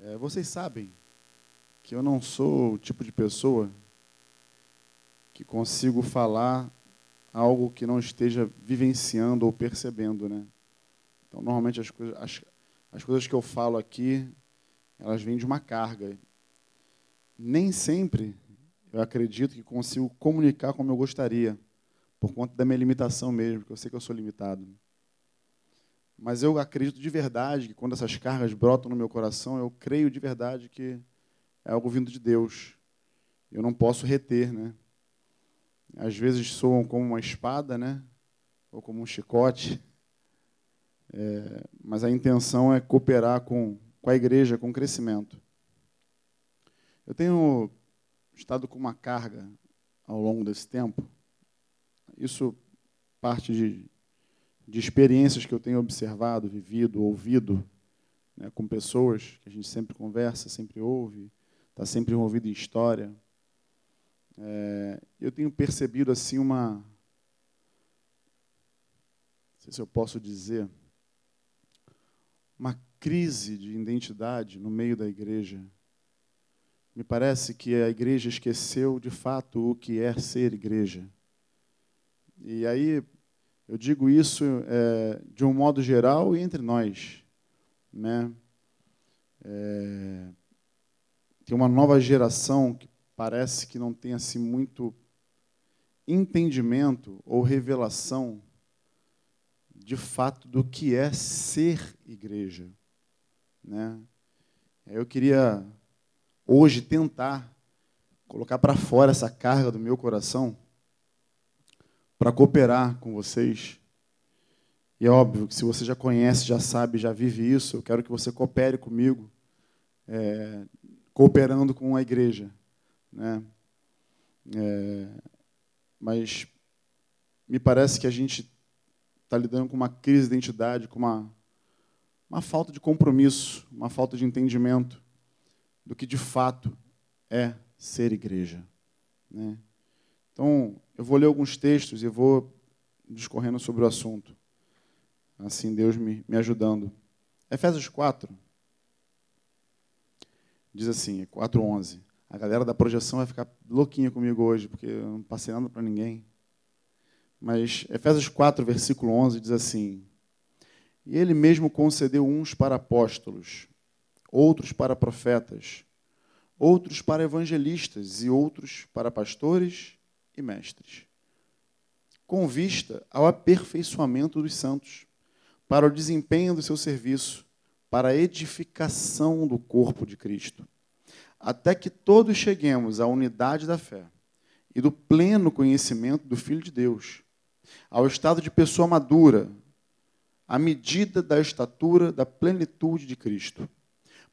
É, vocês sabem que eu não sou o tipo de pessoa que consigo falar algo que não esteja vivenciando ou percebendo, né? Então, normalmente as coisas, as, as coisas que eu falo aqui, elas vêm de uma carga. Nem sempre eu acredito que consigo comunicar como eu gostaria, por conta da minha limitação mesmo, porque eu sei que eu sou limitado. Mas eu acredito de verdade que quando essas cargas brotam no meu coração, eu creio de verdade que é algo vindo de Deus. Eu não posso reter, né? Às vezes soam como uma espada, né? Ou como um chicote. É, mas a intenção é cooperar com, com a igreja, com o crescimento. Eu tenho estado com uma carga ao longo desse tempo. Isso parte de de experiências que eu tenho observado, vivido, ouvido né, com pessoas que a gente sempre conversa, sempre ouve, está sempre envolvido em história. É, eu tenho percebido assim uma, não sei se eu posso dizer, uma crise de identidade no meio da igreja. Me parece que a igreja esqueceu de fato o que é ser igreja. E aí eu digo isso é, de um modo geral e entre nós. Né? É, tem uma nova geração que parece que não tem assim muito entendimento ou revelação de fato do que é ser igreja. Né? Eu queria hoje tentar colocar para fora essa carga do meu coração para cooperar com vocês. E é óbvio que se você já conhece, já sabe, já vive isso, eu quero que você coopere comigo, é, cooperando com a igreja. Né? É, mas me parece que a gente está lidando com uma crise de identidade, com uma, uma falta de compromisso, uma falta de entendimento do que de fato é ser igreja. Né? Então, eu vou ler alguns textos e vou discorrendo sobre o assunto. Assim, Deus me, me ajudando. Efésios 4 diz assim, 4:11. A galera da projeção vai ficar louquinha comigo hoje, porque eu não passei nada para ninguém. Mas Efésios 4, versículo 11 diz assim: E ele mesmo concedeu uns para apóstolos, outros para profetas, outros para evangelistas e outros para pastores e mestres, com vista ao aperfeiçoamento dos santos, para o desempenho do seu serviço, para a edificação do corpo de Cristo, até que todos cheguemos à unidade da fé e do pleno conhecimento do Filho de Deus, ao estado de pessoa madura, à medida da estatura da plenitude de Cristo,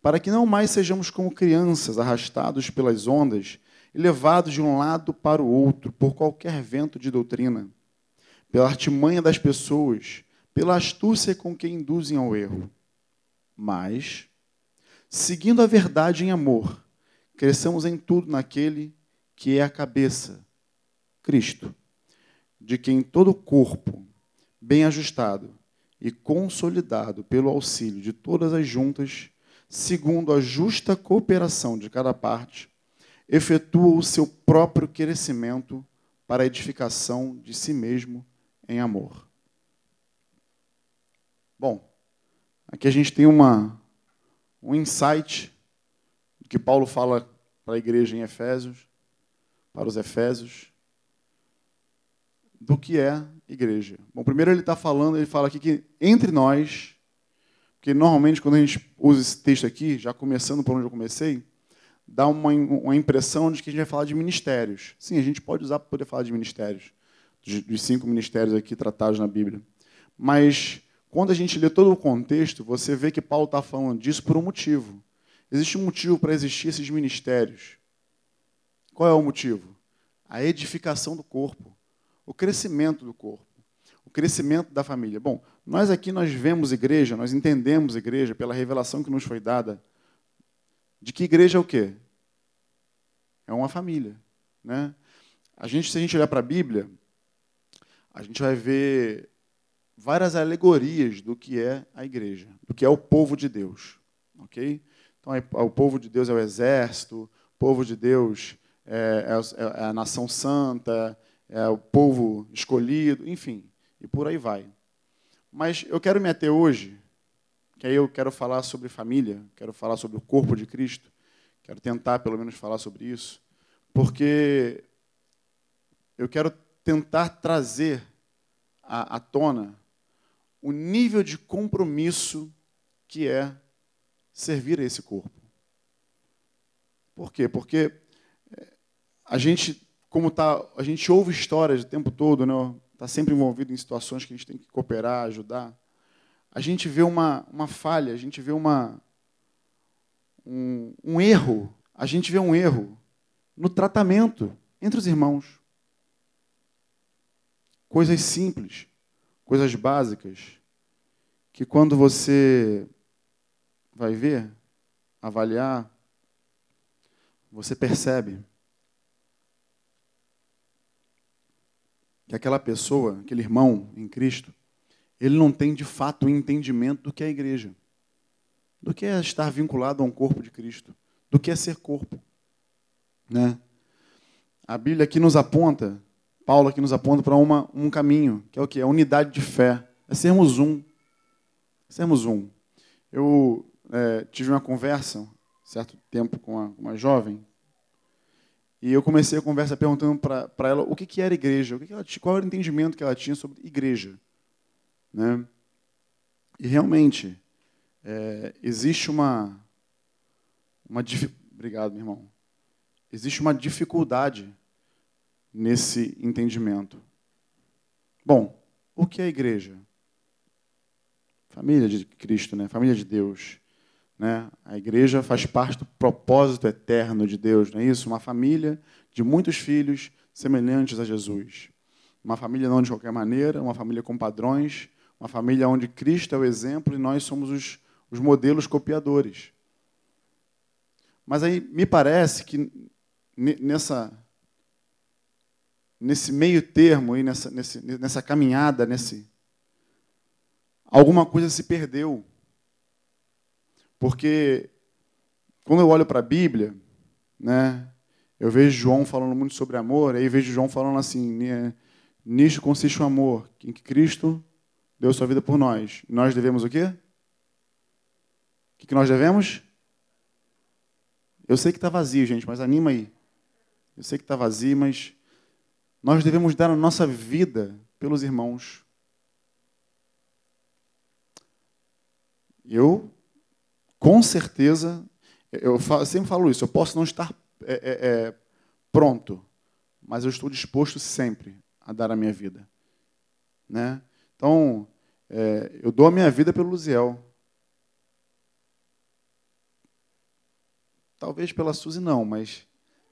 para que não mais sejamos como crianças arrastados pelas ondas e levados de um lado para o outro por qualquer vento de doutrina, pela artimanha das pessoas, pela astúcia com que induzem ao erro. Mas, seguindo a verdade em amor, cresçamos em tudo naquele que é a cabeça, Cristo, de quem todo o corpo, bem ajustado e consolidado pelo auxílio de todas as juntas, segundo a justa cooperação de cada parte, efetua o seu próprio crescimento para a edificação de si mesmo em amor. Bom, aqui a gente tem uma, um insight do que Paulo fala para a igreja em Efésios, para os Efésios, do que é igreja. Bom, primeiro ele está falando, ele fala aqui que entre nós, porque normalmente quando a gente usa esse texto aqui, já começando por onde eu comecei, dá uma, uma impressão de que a gente vai falar de ministérios. Sim, a gente pode usar para poder falar de ministérios, dos cinco ministérios aqui tratados na Bíblia. Mas quando a gente lê todo o contexto, você vê que Paulo está falando disso por um motivo. Existe um motivo para existir esses ministérios. Qual é o motivo? A edificação do corpo, o crescimento do corpo, o crescimento da família. Bom, nós aqui nós vemos igreja, nós entendemos igreja pela revelação que nos foi dada de que igreja é o quê? É uma família. Né? A gente, se a gente olhar para a Bíblia, a gente vai ver várias alegorias do que é a igreja, do que é o povo de Deus. ok? Então, o povo de Deus é o exército, o povo de Deus é, é, é a nação santa, é o povo escolhido, enfim, e por aí vai. Mas eu quero me ater hoje, que aí eu quero falar sobre família, quero falar sobre o corpo de Cristo, quero tentar pelo menos falar sobre isso, porque eu quero tentar trazer à, à tona o nível de compromisso que é servir a esse corpo. Por quê? Porque eh, a gente, como tá, a gente ouve histórias o tempo todo, né? Está sempre envolvido em situações que a gente tem que cooperar, ajudar. A gente vê uma, uma falha, a gente vê uma, um, um erro, a gente vê um erro no tratamento entre os irmãos. Coisas simples, coisas básicas, que quando você vai ver, avaliar, você percebe que aquela pessoa, aquele irmão em Cristo, ele não tem de fato o entendimento do que é a igreja, do que é estar vinculado a um corpo de Cristo, do que é ser corpo. Né? A Bíblia aqui nos aponta, Paulo aqui nos aponta para um caminho, que é o que? A unidade de fé. É sermos um. Sermos um. Eu é, tive uma conversa, certo tempo, com uma, uma jovem, e eu comecei a conversa perguntando para ela o que, que era igreja, o que, que ela, qual era o entendimento que ela tinha sobre igreja. Né? E realmente, é, existe uma, uma. Obrigado, meu irmão. Existe uma dificuldade nesse entendimento. Bom, o que é igreja? Família de Cristo, né? família de Deus. Né? A igreja faz parte do propósito eterno de Deus, não é isso? Uma família de muitos filhos semelhantes a Jesus. Uma família não de qualquer maneira, uma família com padrões, uma família onde Cristo é o exemplo e nós somos os, os modelos copiadores. Mas aí me parece que nessa nesse meio termo aí nessa, nesse, nessa caminhada, nesse alguma coisa se perdeu. Porque quando eu olho para a Bíblia, né, eu vejo João falando muito sobre amor, aí vejo João falando assim, nisto consiste o amor, em que Cristo deu sua vida por nós. Nós devemos o quê? O que nós devemos? Eu sei que está vazio, gente, mas anima aí. Eu sei que está vazio, mas nós devemos dar a nossa vida pelos irmãos. Eu, com certeza, eu, sempre falo isso, eu posso não estar é, é, é, pronto, mas eu estou disposto sempre a dar a minha vida. Né? Então, é, eu dou a minha vida pelo Luziel. Talvez pela Suzy não, mas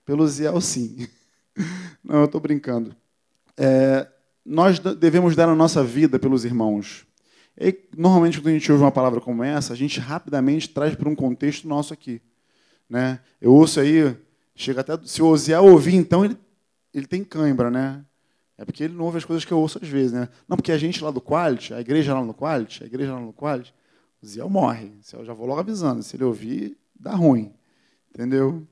pelo Ziel sim. Não, eu estou brincando. É, nós devemos dar a nossa vida pelos irmãos. E, normalmente, quando a gente ouve uma palavra como essa, a gente rapidamente traz para um contexto nosso aqui. Né? Eu ouço aí, chega até. Se o Oziel ouvir, então, ele, ele tem cãibra, né? É porque ele não ouve as coisas que eu ouço às vezes, né? Não, porque a gente lá do Quality, a igreja lá no Quality, a igreja lá no Quality, o Ziel morre. Eu já vou logo avisando. Se ele ouvir, dá ruim. Entendeu?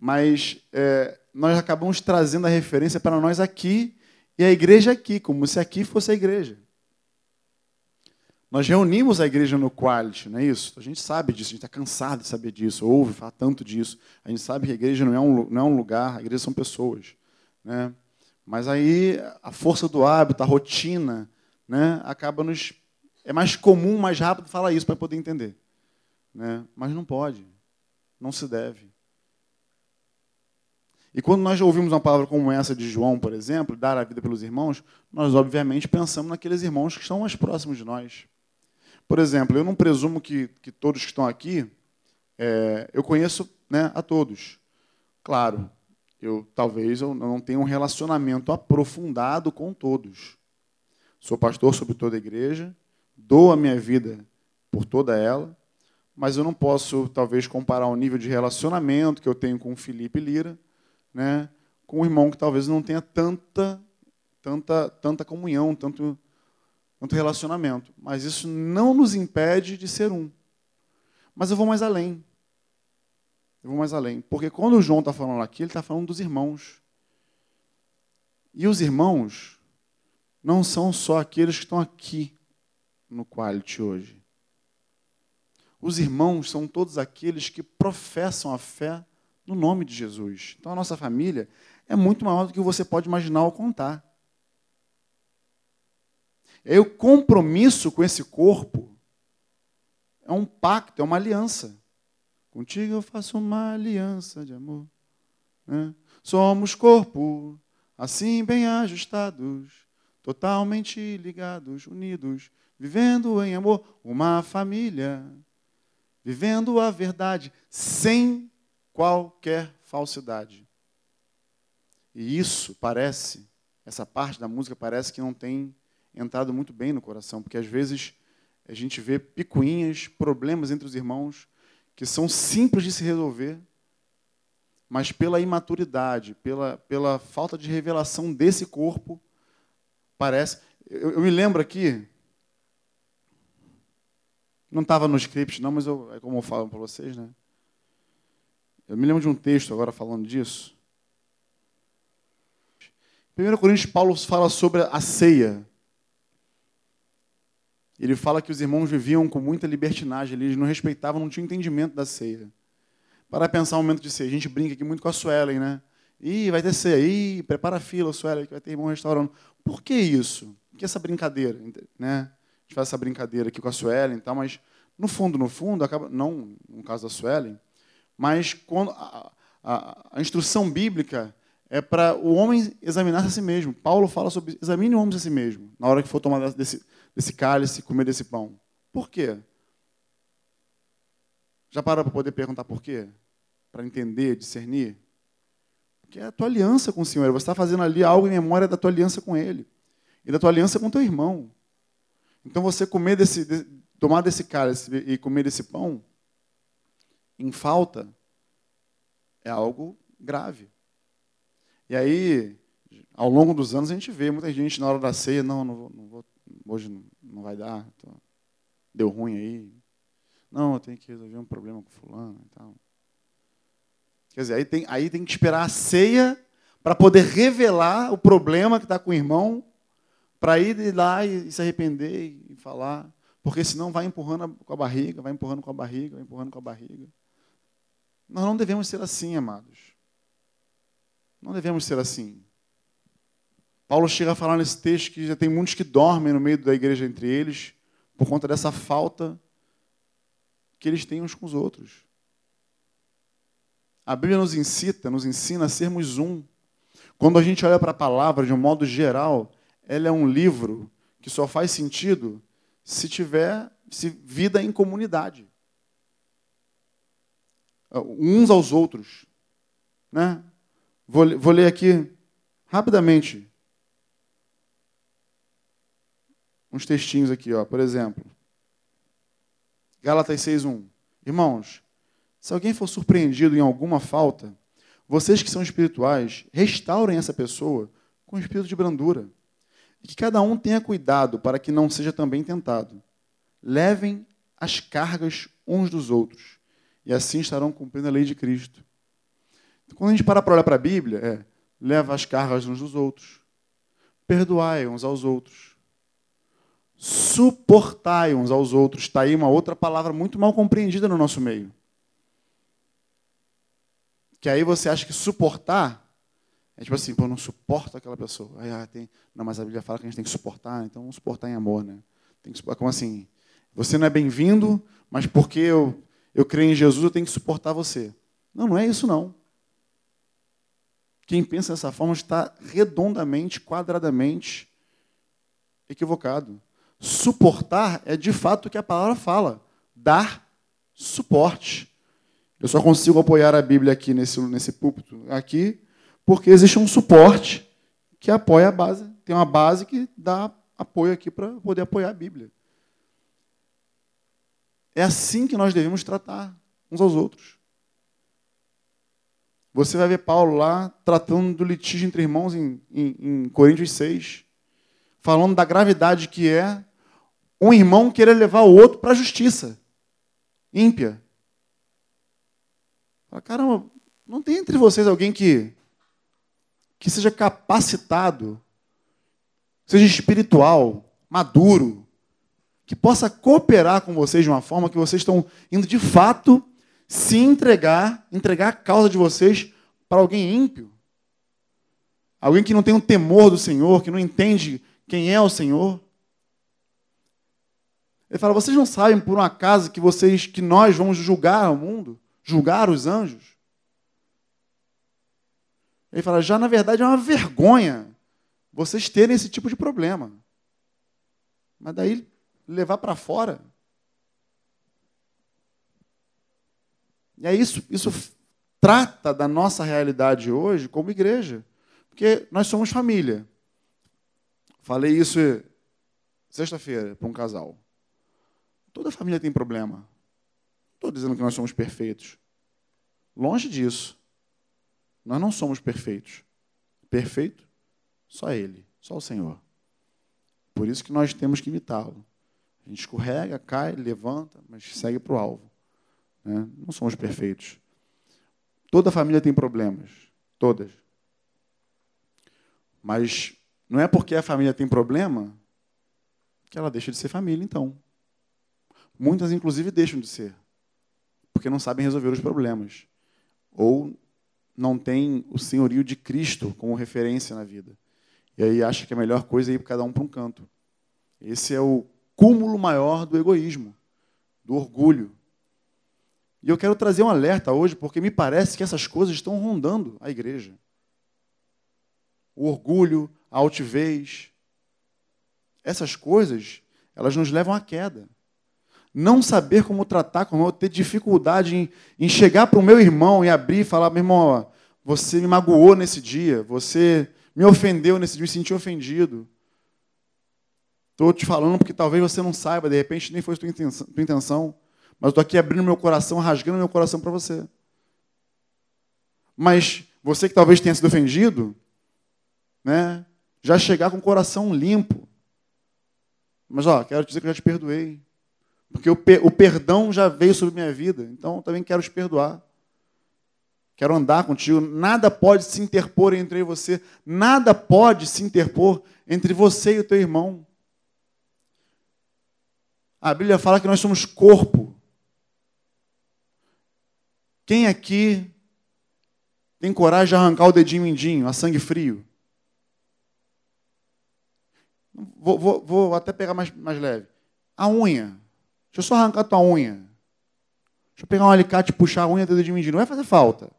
Mas é, nós acabamos trazendo a referência para nós aqui e a igreja aqui, como se aqui fosse a igreja. Nós reunimos a igreja no quality, não é isso? A gente sabe disso, a gente está cansado de saber disso, ouve falar tanto disso. A gente sabe que a igreja não é um, não é um lugar, a igreja são pessoas. Né? Mas aí a força do hábito, a rotina, né, acaba nos. É mais comum, mais rápido falar isso para poder entender. Né? Mas não pode, não se deve. E quando nós ouvimos uma palavra como essa de João, por exemplo, dar a vida pelos irmãos, nós obviamente pensamos naqueles irmãos que estão mais próximos de nós. Por exemplo, eu não presumo que, que todos que estão aqui, é, eu conheço né, a todos. Claro, eu talvez eu não tenha um relacionamento aprofundado com todos. Sou pastor sobre toda a igreja, dou a minha vida por toda ela, mas eu não posso talvez comparar o nível de relacionamento que eu tenho com o Felipe Lira, né, com o irmão que talvez não tenha tanta tanta tanta comunhão, tanto tanto relacionamento. Mas isso não nos impede de ser um. Mas eu vou mais além. Eu vou mais além. Porque quando o João está falando aqui, ele está falando dos irmãos. E os irmãos não são só aqueles que estão aqui no Quality hoje. Os irmãos são todos aqueles que professam a fé no nome de Jesus. Então a nossa família é muito maior do que você pode imaginar ou contar. E aí, o compromisso com esse corpo é um pacto, é uma aliança. Contigo eu faço uma aliança de amor. Né? Somos corpo, assim bem ajustados, totalmente ligados, unidos, vivendo em amor, uma família, vivendo a verdade, sem qualquer falsidade. E isso parece, essa parte da música parece que não tem entrado muito bem no coração, porque às vezes a gente vê picuinhas, problemas entre os irmãos que são simples de se resolver, mas pela imaturidade, pela, pela falta de revelação desse corpo, parece. Eu, eu me lembro aqui, não estava no script, não, mas eu, é como eu falo para vocês, né? Eu me lembro de um texto agora falando disso. 1 Coríntios, Paulo fala sobre a ceia. Ele fala que os irmãos viviam com muita libertinagem, eles não respeitavam, não tinham entendimento da ceia. Para pensar um momento de ceia, a gente brinca aqui muito com a Suelen, né? Ih, vai ter ceia, ih, prepara a fila, Suelen, que vai ter irmão restaurando. Por que isso? Por que essa brincadeira? Né? A gente faz essa brincadeira aqui com a Suelen e tal, mas no fundo, no fundo, acaba, não no caso da Suelen, mas quando a, a, a instrução bíblica é para o homem examinar a si mesmo. Paulo fala sobre examine o homem a si mesmo, na hora que for tomar desse, desse cálice, comer desse pão. Por quê? Já parou para poder perguntar por quê? Para entender, discernir? Porque é a tua aliança com o Senhor. Você está fazendo ali algo em memória da tua aliança com Ele. E da tua aliança com teu irmão. Então você comer desse, de, tomar desse cálice e comer desse pão em falta é algo grave. E aí, ao longo dos anos, a gente vê muita gente na hora da ceia, não, não vou, não vou hoje não vai dar, tô, deu ruim aí. Não, eu tenho que resolver um problema com fulano e tal. Quer dizer, aí tem, aí tem que esperar a ceia para poder revelar o problema que está com o irmão, para ir lá e, e, se arrepender e falar. Porque senão vai empurrando com a barriga, vai empurrando com a barriga, vai empurrando com a barriga. Nós não devemos ser assim, amados. Não devemos ser assim. Paulo chega a falar nesse texto que já tem muitos que dormem no meio da igreja entre eles por conta dessa falta que eles têm uns com os outros. A Bíblia nos incita, nos ensina a sermos um. Quando a gente olha para a palavra de um modo geral, ela é um livro que só faz sentido se tiver se vida em comunidade. Uns aos outros. Né? Vou, vou ler aqui rapidamente uns textinhos aqui, ó. Por exemplo, Gálatas 6:1. Irmãos, se alguém for surpreendido em alguma falta, vocês que são espirituais, restaurem essa pessoa com espírito de brandura. E que cada um tenha cuidado para que não seja também tentado. Levem as cargas uns dos outros, e assim estarão cumprindo a lei de Cristo. Quando a gente para para olhar para a Bíblia, é leva as cargas uns dos outros, perdoai uns aos outros, suportai uns aos outros. Está aí uma outra palavra muito mal compreendida no nosso meio. Que aí você acha que suportar é tipo assim, pô, eu não suporto aquela pessoa. Aí, ah, tem... Não, mas a Bíblia fala que a gente tem que suportar, então vamos suportar em amor, né? Tem que. Como assim? Você não é bem-vindo, mas porque eu, eu creio em Jesus, eu tenho que suportar você. Não, não é isso não. Quem pensa dessa forma está redondamente, quadradamente equivocado. Suportar é de fato o que a palavra fala. Dar suporte. Eu só consigo apoiar a Bíblia aqui nesse, nesse púlpito, aqui, porque existe um suporte que apoia a base. Tem uma base que dá apoio aqui para poder apoiar a Bíblia. É assim que nós devemos tratar uns aos outros. Você vai ver Paulo lá tratando do litígio entre irmãos em, em, em Coríntios 6, falando da gravidade que é um irmão querer levar o outro para a justiça ímpia. Fala, caramba, não tem entre vocês alguém que, que seja capacitado, seja espiritual, maduro, que possa cooperar com vocês de uma forma que vocês estão indo de fato se entregar, entregar a causa de vocês para alguém ímpio. Alguém que não tem um temor do Senhor, que não entende quem é o Senhor. Ele fala: "Vocês não sabem por um acaso que vocês que nós vamos julgar o mundo, julgar os anjos?" Ele fala: "Já na verdade é uma vergonha vocês terem esse tipo de problema." Mas daí levar para fora. E é isso, isso trata da nossa realidade hoje como igreja. Porque nós somos família. Falei isso sexta-feira para um casal. Toda família tem problema. Estou dizendo que nós somos perfeitos. Longe disso. Nós não somos perfeitos. Perfeito? Só Ele, só o Senhor. Por isso que nós temos que imitá-lo. A gente escorrega, cai, levanta, mas segue para o alvo. Né? Não somos perfeitos. Toda família tem problemas. Todas. Mas não é porque a família tem problema que ela deixa de ser família, então. Muitas, inclusive, deixam de ser. Porque não sabem resolver os problemas. Ou não têm o senhorio de Cristo como referência na vida. E aí acha que a melhor coisa é ir cada um para um canto. Esse é o cúmulo maior do egoísmo, do orgulho. E eu quero trazer um alerta hoje, porque me parece que essas coisas estão rondando a igreja. O orgulho, a altivez, essas coisas, elas nos levam à queda. Não saber como tratar com o ter dificuldade em, em chegar para o meu irmão e abrir e falar: meu irmão, ó, você me magoou nesse dia, você me ofendeu nesse dia, me senti ofendido. Estou te falando porque talvez você não saiba, de repente nem foi tua intenção, tua intenção mas estou aqui abrindo meu coração, rasgando meu coração para você. Mas você que talvez tenha sido ofendido, né, já chegar com o coração limpo. Mas, ó, quero dizer que eu já te perdoei. Porque o, pe o perdão já veio sobre minha vida, então também quero te perdoar. Quero andar contigo. Nada pode se interpor entre você, nada pode se interpor entre você e o teu irmão. A Bíblia fala que nós somos corpo. Quem aqui tem coragem de arrancar o dedinho mindinho, a sangue frio? Vou, vou, vou, até pegar mais, mais leve. A unha. Deixa eu só arrancar tua unha. Deixa eu pegar um alicate e puxar a unha do dedinho mindinho. Não vai fazer falta.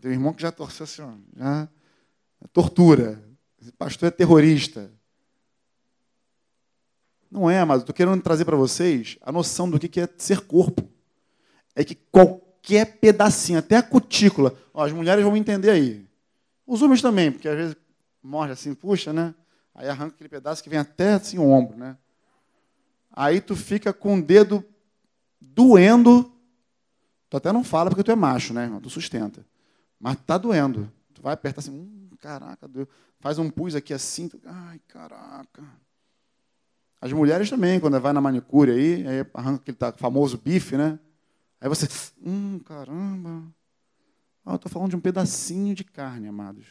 Tem um irmão que já torceu assim, já é tortura. Esse pastor é terrorista. Não é, mas estou querendo trazer para vocês a noção do que é ser corpo. É que qualquer pedacinho, até a cutícula, ó, as mulheres vão entender aí. Os homens também, porque às vezes morre assim, puxa, né? Aí arranca aquele pedaço que vem até assim o ombro, né? Aí tu fica com o dedo doendo. Tu até não fala porque tu é macho, né? Tu sustenta. Mas tá doendo. Tu vai apertar assim, hum, caraca, doeu. faz um pus aqui assim, tu, ai, caraca. As mulheres também, quando vai na manicure aí, aí arranca aquele famoso bife, né? Aí você, hum, caramba. Ah, eu estou falando de um pedacinho de carne, amados.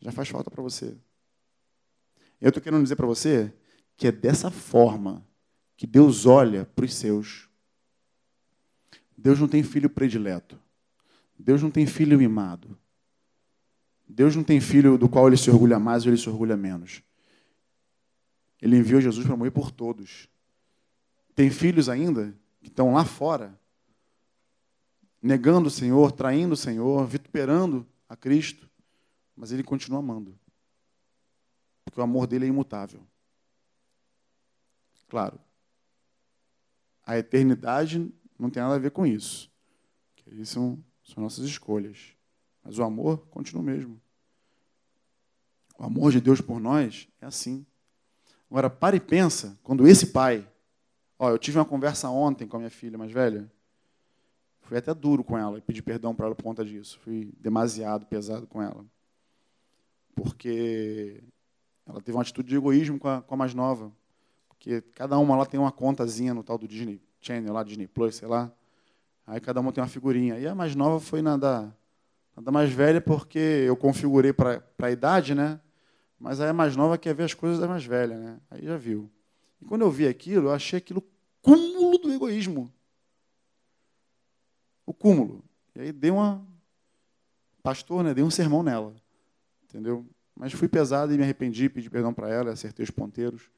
Já faz falta para você. Eu estou querendo dizer para você que é dessa forma que Deus olha para os seus. Deus não tem filho predileto. Deus não tem filho mimado. Deus não tem filho do qual ele se orgulha mais ou ele se orgulha menos. Ele enviou Jesus para morrer por todos. Tem filhos ainda que estão lá fora, negando o Senhor, traindo o Senhor, vituperando a Cristo, mas ele continua amando. Porque o amor dele é imutável. Claro, a eternidade não tem nada a ver com isso. Isso são, são nossas escolhas. Mas o amor continua o mesmo. O amor de Deus por nós é assim. Agora, para e pensa, quando esse pai. Ó, eu tive uma conversa ontem com a minha filha mais velha. Fui até duro com ela e pedi perdão para ela por conta disso. Fui demasiado pesado com ela. Porque ela teve uma atitude de egoísmo com a, com a mais nova. Porque cada uma lá tem uma contazinha no tal do Disney Channel lá, Disney Plus, sei lá. Aí cada uma tem uma figurinha. E a mais nova foi na da, na da mais velha, porque eu configurei para a idade, né? Mas aí a mais nova quer ver as coisas da mais velha, né? Aí já viu. E quando eu vi aquilo, eu achei aquilo cúmulo do egoísmo. O cúmulo. E aí dei uma. Pastor, né? Dei um sermão nela. Entendeu? Mas fui pesado e me arrependi, pedi perdão para ela, acertei os ponteiros.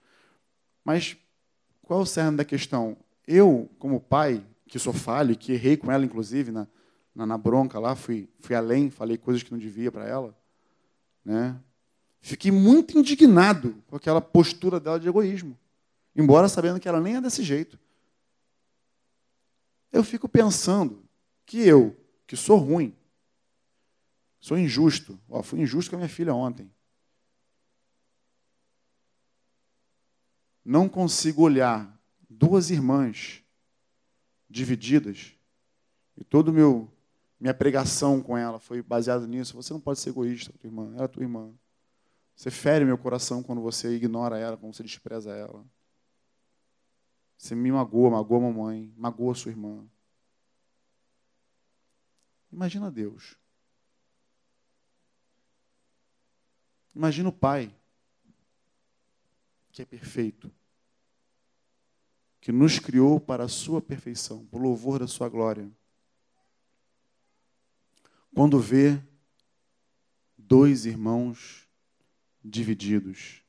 Mas qual é o cerne da questão? Eu, como pai, que sou falho, que errei com ela, inclusive, na, na, na bronca lá, fui, fui além, falei coisas que não devia para ela. Né? Fiquei muito indignado com aquela postura dela de egoísmo. Embora sabendo que ela nem é desse jeito. Eu fico pensando que eu, que sou ruim, sou injusto. Ó, fui injusto com a minha filha ontem. Não consigo olhar duas irmãs divididas e todo meu minha pregação com ela foi baseada nisso. Você não pode ser egoísta, tua irmã. Ela é tua irmã. Você fere meu coração quando você ignora ela, quando você despreza ela. Você me magoa, magoa a mamãe, magoa a sua irmã. Imagina Deus. Imagina o Pai, que é perfeito, que nos criou para a sua perfeição, por louvor da sua glória. Quando vê dois irmãos divididos,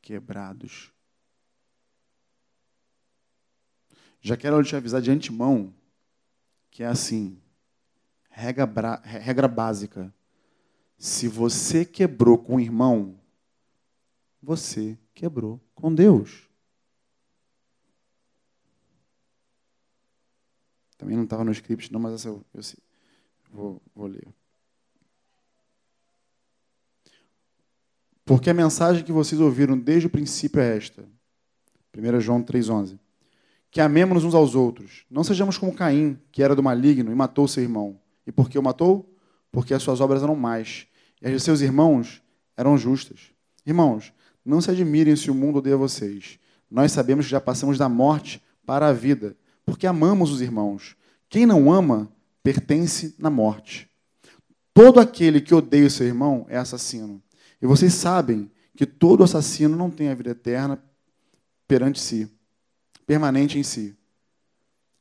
quebrados, Já quero te avisar de antemão que é assim, regra, regra básica. Se você quebrou com o irmão, você quebrou com Deus. Também não estava no script, não, mas essa eu, eu vou, vou ler. Porque a mensagem que vocês ouviram desde o princípio é esta. 1 João 3,11 que amemos uns aos outros. Não sejamos como Caim, que era do maligno e matou seu irmão. E por que o matou? Porque as suas obras eram más, e as de seus irmãos eram justas. Irmãos, não se admirem se o mundo odeia vocês. Nós sabemos que já passamos da morte para a vida, porque amamos os irmãos. Quem não ama, pertence na morte. Todo aquele que odeia o seu irmão é assassino. E vocês sabem que todo assassino não tem a vida eterna perante si permanente em si.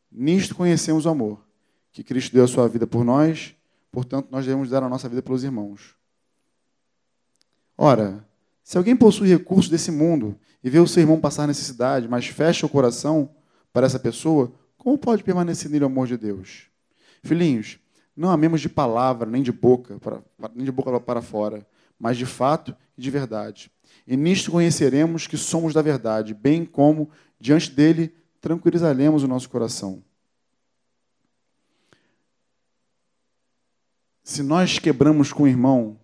Nisto conhecemos o amor, que Cristo deu a sua vida por nós, portanto, nós devemos dar a nossa vida pelos irmãos. Ora, se alguém possui recursos desse mundo e vê o seu irmão passar necessidade, mas fecha o coração para essa pessoa, como pode permanecer nele o amor de Deus? Filhinhos, não amemos de palavra, nem de boca, para, nem de boca para fora, mas de fato e de verdade. E nisto conheceremos que somos da verdade, bem como diante dele tranquilizaremos o nosso coração. Se nós quebramos com o irmão,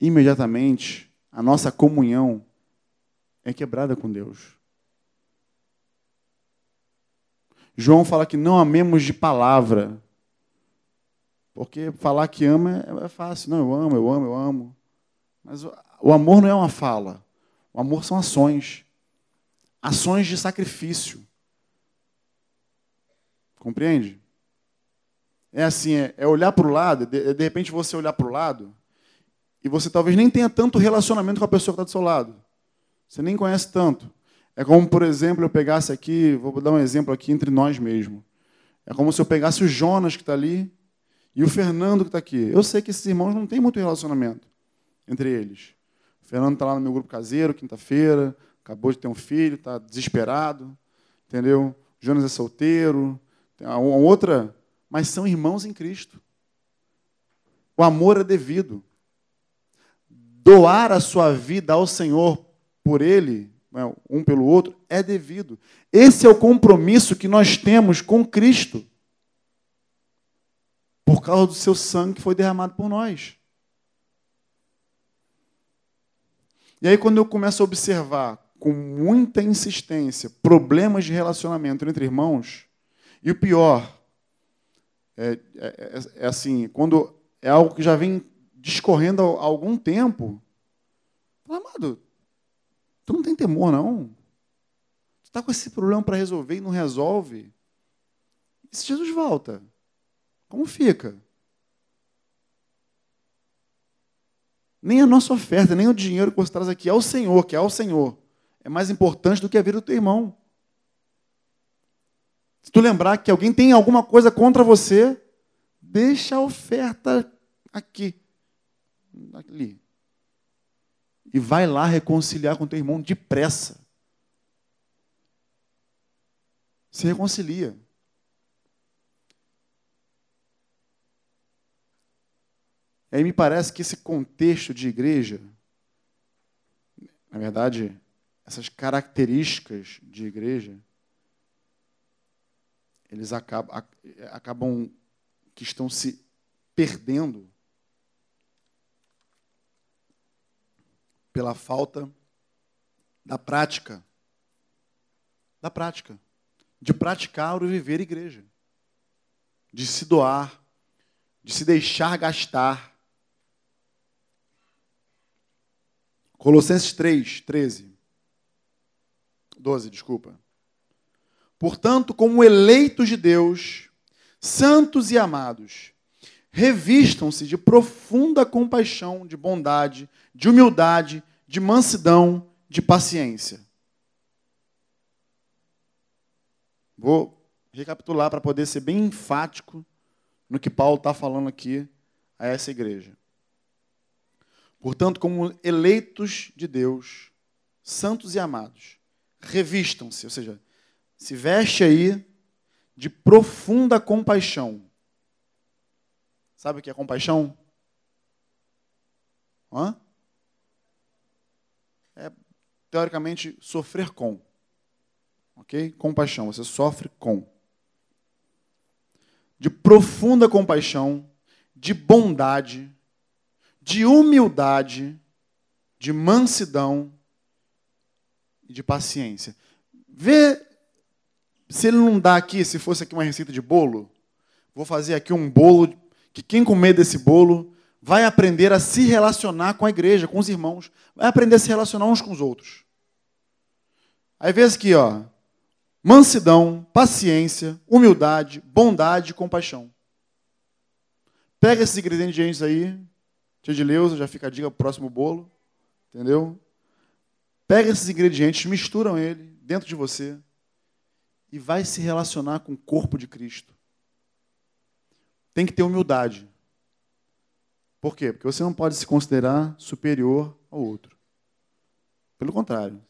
imediatamente a nossa comunhão é quebrada com Deus. João fala que não amemos de palavra. Porque falar que ama é fácil. Não, eu amo, eu amo, eu amo. Mas o amor não é uma fala. O amor são ações ações de sacrifício. Compreende? É assim, é, é olhar para o lado, de, de repente você olhar para o lado, e você talvez nem tenha tanto relacionamento com a pessoa que está do seu lado. Você nem conhece tanto. É como, por exemplo, eu pegasse aqui, vou dar um exemplo aqui entre nós mesmos. É como se eu pegasse o Jonas que está ali e o Fernando que está aqui. Eu sei que esses irmãos não têm muito relacionamento entre eles. O Fernando está lá no meu grupo caseiro, quinta-feira acabou de ter um filho, está desesperado, entendeu? Jonas é solteiro, tem uma outra, mas são irmãos em Cristo. O amor é devido. Doar a sua vida ao Senhor por Ele, né, um pelo outro, é devido. Esse é o compromisso que nós temos com Cristo. Por causa do seu sangue que foi derramado por nós. E aí, quando eu começo a observar com muita insistência problemas de relacionamento entre irmãos, e o pior é, é, é, é assim, quando é algo que já vem discorrendo há algum tempo, fala, amado, tu não tem temor, não? está com esse problema para resolver e não resolve. E se Jesus volta? Como fica? Nem a nossa oferta, nem o dinheiro que você traz aqui é o Senhor, que é o Senhor. É mais importante do que a vida do teu irmão. Se tu lembrar que alguém tem alguma coisa contra você, deixa a oferta aqui, ali. E vai lá reconciliar com teu irmão depressa. Se reconcilia. E aí me parece que esse contexto de igreja, na verdade, essas características de igreja, eles acabam, acabam que estão se perdendo pela falta da prática. Da prática. De praticar o viver igreja. De se doar. De se deixar gastar. Colossenses 3, 13. 12, desculpa. Portanto, como eleitos de Deus, santos e amados, revistam-se de profunda compaixão, de bondade, de humildade, de mansidão, de paciência. Vou recapitular para poder ser bem enfático no que Paulo está falando aqui a essa igreja. Portanto, como eleitos de Deus, santos e amados, revistam-se, ou seja, se veste aí de profunda compaixão. Sabe o que é compaixão? Hã? É, teoricamente, sofrer com. Ok? Compaixão, você sofre com. De profunda compaixão, de bondade, de humildade, de mansidão e de paciência. Vê se ele não dá aqui, se fosse aqui uma receita de bolo, vou fazer aqui um bolo que quem comer desse bolo vai aprender a se relacionar com a igreja, com os irmãos, vai aprender a se relacionar uns com os outros. Aí vê aqui, ó, mansidão, paciência, humildade, bondade, compaixão. Pega esses ingredientes aí, tia de Leusa, já fica a dica para o próximo bolo, entendeu? Pega esses ingredientes, misturam ele dentro de você e vai se relacionar com o corpo de Cristo. Tem que ter humildade. Por quê? Porque você não pode se considerar superior ao outro. Pelo contrário,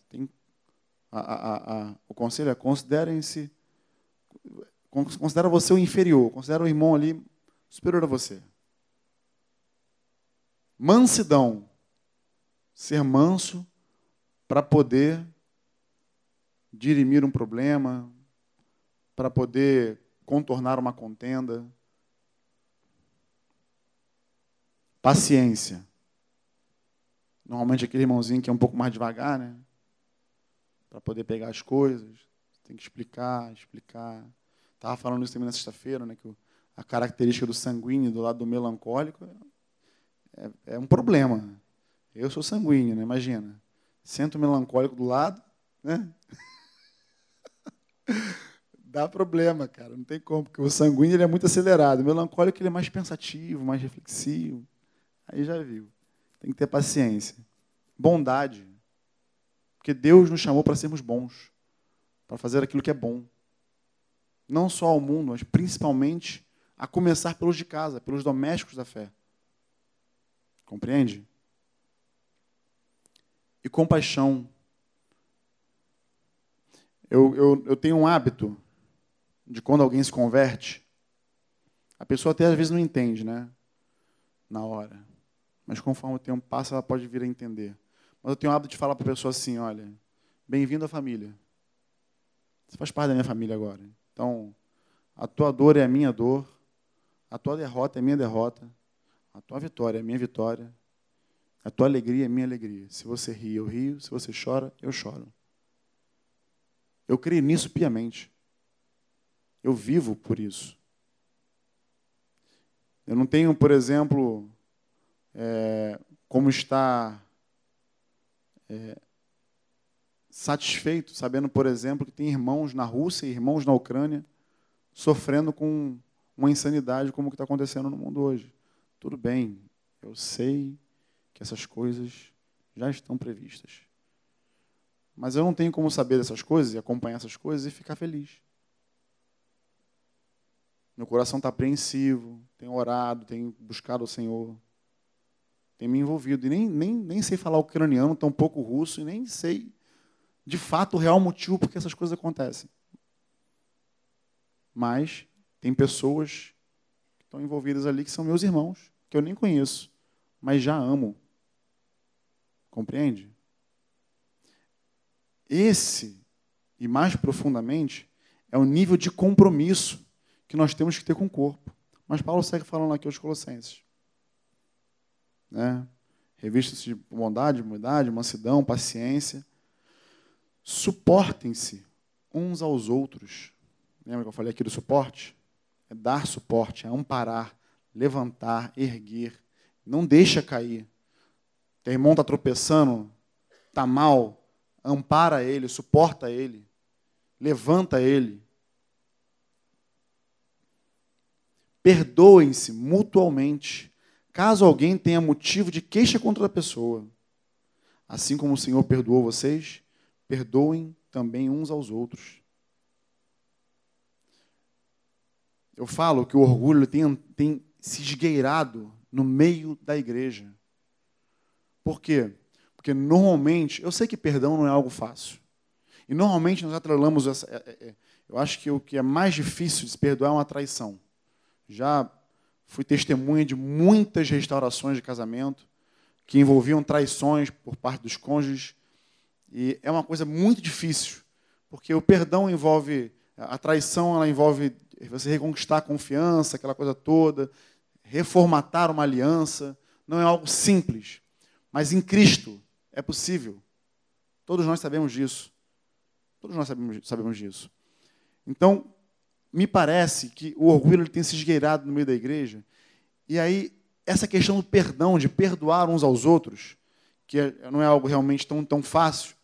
a, a, a, o conselho é considerem-se, considera você o inferior, considera o irmão ali superior a você. Mansidão, ser manso para poder dirimir um problema, para poder contornar uma contenda. Paciência. Normalmente aquele irmãozinho que é um pouco mais devagar, né? Para poder pegar as coisas. Tem que explicar, explicar. Estava falando isso também na sexta-feira, né? Que a característica do sanguíneo do lado do melancólico é, é um problema. Eu sou sanguíneo, né? Imagina. Sento melancólico do lado, né? dá problema, cara. Não tem como, porque o sanguíneo ele é muito acelerado. O melancólico ele é mais pensativo, mais reflexivo. Aí já viu. Tem que ter paciência. Bondade. Porque Deus nos chamou para sermos bons, para fazer aquilo que é bom. Não só ao mundo, mas principalmente a começar pelos de casa, pelos domésticos da fé. Compreende? E compaixão. Eu, eu, eu tenho um hábito de quando alguém se converte, a pessoa até às vezes não entende, né? Na hora. Mas conforme o tempo passa, ela pode vir a entender. Mas eu tenho o hábito de falar para a pessoa assim: olha, bem-vindo à família. Você faz parte da minha família agora. Então, a tua dor é a minha dor, a tua derrota é a minha derrota, a tua vitória é a minha vitória, a tua alegria é a minha alegria. Se você ri, eu rio, se você chora, eu choro. Eu creio nisso piamente. Eu vivo por isso. Eu não tenho, por exemplo, é, como está é, satisfeito sabendo, por exemplo, que tem irmãos na Rússia e irmãos na Ucrânia sofrendo com uma insanidade como o que está acontecendo no mundo hoje. Tudo bem, eu sei que essas coisas já estão previstas. Mas eu não tenho como saber dessas coisas e acompanhar essas coisas e ficar feliz. Meu coração está apreensivo, tenho orado, tenho buscado o Senhor, tenho me envolvido. E nem, nem, nem sei falar ucraniano, tampouco russo, e nem sei, de fato, o real motivo por que essas coisas acontecem. Mas tem pessoas que estão envolvidas ali que são meus irmãos, que eu nem conheço, mas já amo. Compreende? Esse, e mais profundamente, é o nível de compromisso que nós temos que ter com o corpo. Mas Paulo segue falando aqui aos Colossenses. Né? Revistas de bondade, bondade, mansidão, paciência. Suportem-se uns aos outros. Lembra que eu falei aqui do suporte? É dar suporte, é amparar, levantar, erguer. Não deixa cair. Teu irmão está tropeçando, está mal, ampara ele, suporta ele, levanta ele. Perdoem-se mutualmente, caso alguém tenha motivo de queixa contra a pessoa. Assim como o Senhor perdoou vocês, perdoem também uns aos outros. Eu falo que o orgulho tem, tem se esgueirado no meio da igreja. Por quê? Porque normalmente, eu sei que perdão não é algo fácil. E normalmente nós atrelamos essa. É, é, é, eu acho que o que é mais difícil de se perdoar é uma traição. Já fui testemunha de muitas restaurações de casamento que envolviam traições por parte dos cônjuges. E é uma coisa muito difícil, porque o perdão envolve. A traição ela envolve você reconquistar a confiança, aquela coisa toda, reformatar uma aliança. Não é algo simples. Mas em Cristo, é possível. Todos nós sabemos disso. Todos nós sabemos, sabemos disso. Então, me parece que o orgulho tem se esgueirado no meio da igreja. E aí, essa questão do perdão, de perdoar uns aos outros, que é, não é algo realmente tão, tão fácil,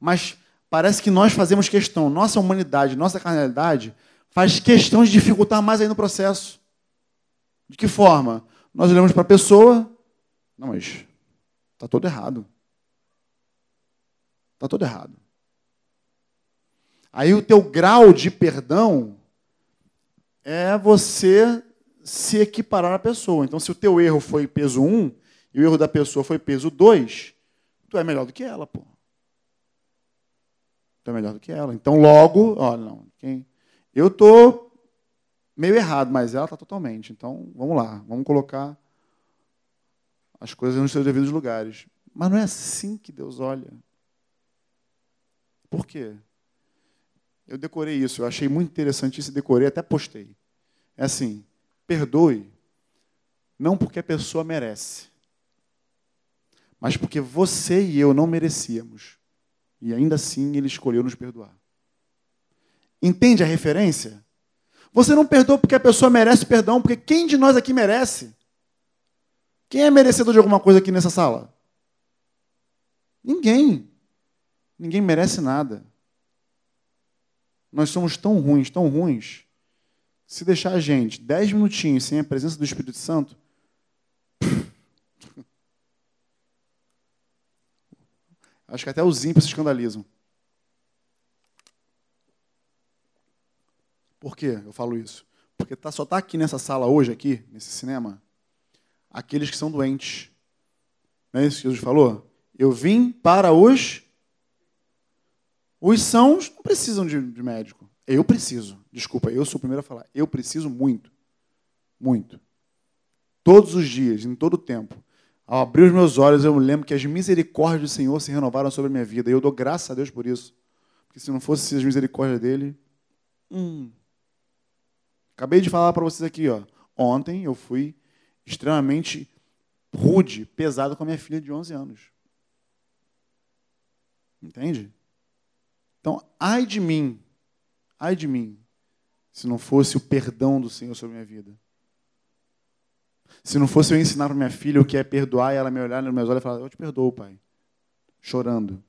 mas parece que nós fazemos questão, nossa humanidade, nossa carnalidade, faz questão de dificultar mais ainda o processo. De que forma? Nós olhamos para a pessoa, não, mas está todo errado. Está tudo errado. Aí o teu grau de perdão é você se equiparar à pessoa. Então, se o teu erro foi peso 1 e o erro da pessoa foi peso 2, tu é melhor do que ela, pô. Tu é melhor do que ela. Então, logo, ó, não, quem eu tô meio errado, mas ela está totalmente. Então, vamos lá, vamos colocar as coisas nos seus devidos lugares. Mas não é assim que Deus olha. Por quê? Eu decorei isso, eu achei muito interessante isso, decorei, até postei. É assim: perdoe, não porque a pessoa merece, mas porque você e eu não merecíamos. E ainda assim ele escolheu nos perdoar. Entende a referência? Você não perdoa porque a pessoa merece perdão, porque quem de nós aqui merece? Quem é merecedor de alguma coisa aqui nessa sala? Ninguém. Ninguém merece nada. Nós somos tão ruins, tão ruins. Se deixar a gente dez minutinhos sem a presença do Espírito Santo, acho que até os ímpios se escandalizam. Por que eu falo isso? Porque tá, só está aqui nessa sala hoje, aqui, nesse cinema, aqueles que são doentes. Não é isso que Jesus falou? Eu vim para os. Os sãos não precisam de, de médico. Eu preciso. Desculpa, eu sou o primeiro a falar. Eu preciso muito. Muito. Todos os dias, em todo o tempo. Ao abrir os meus olhos, eu me lembro que as misericórdias do Senhor se renovaram sobre a minha vida. E eu dou graças a Deus por isso. Porque se não fosse as misericórdias dele. Hum. Acabei de falar para vocês aqui, ó. Ontem eu fui extremamente rude, pesado com a minha filha de 11 anos. Entende? Então, ai de mim, ai de mim, se não fosse o perdão do Senhor sobre a minha vida. Se não fosse eu ensinar para minha filha o que é perdoar e ela me olhar nos meus olhos e falar: Eu te perdoo, pai. Chorando.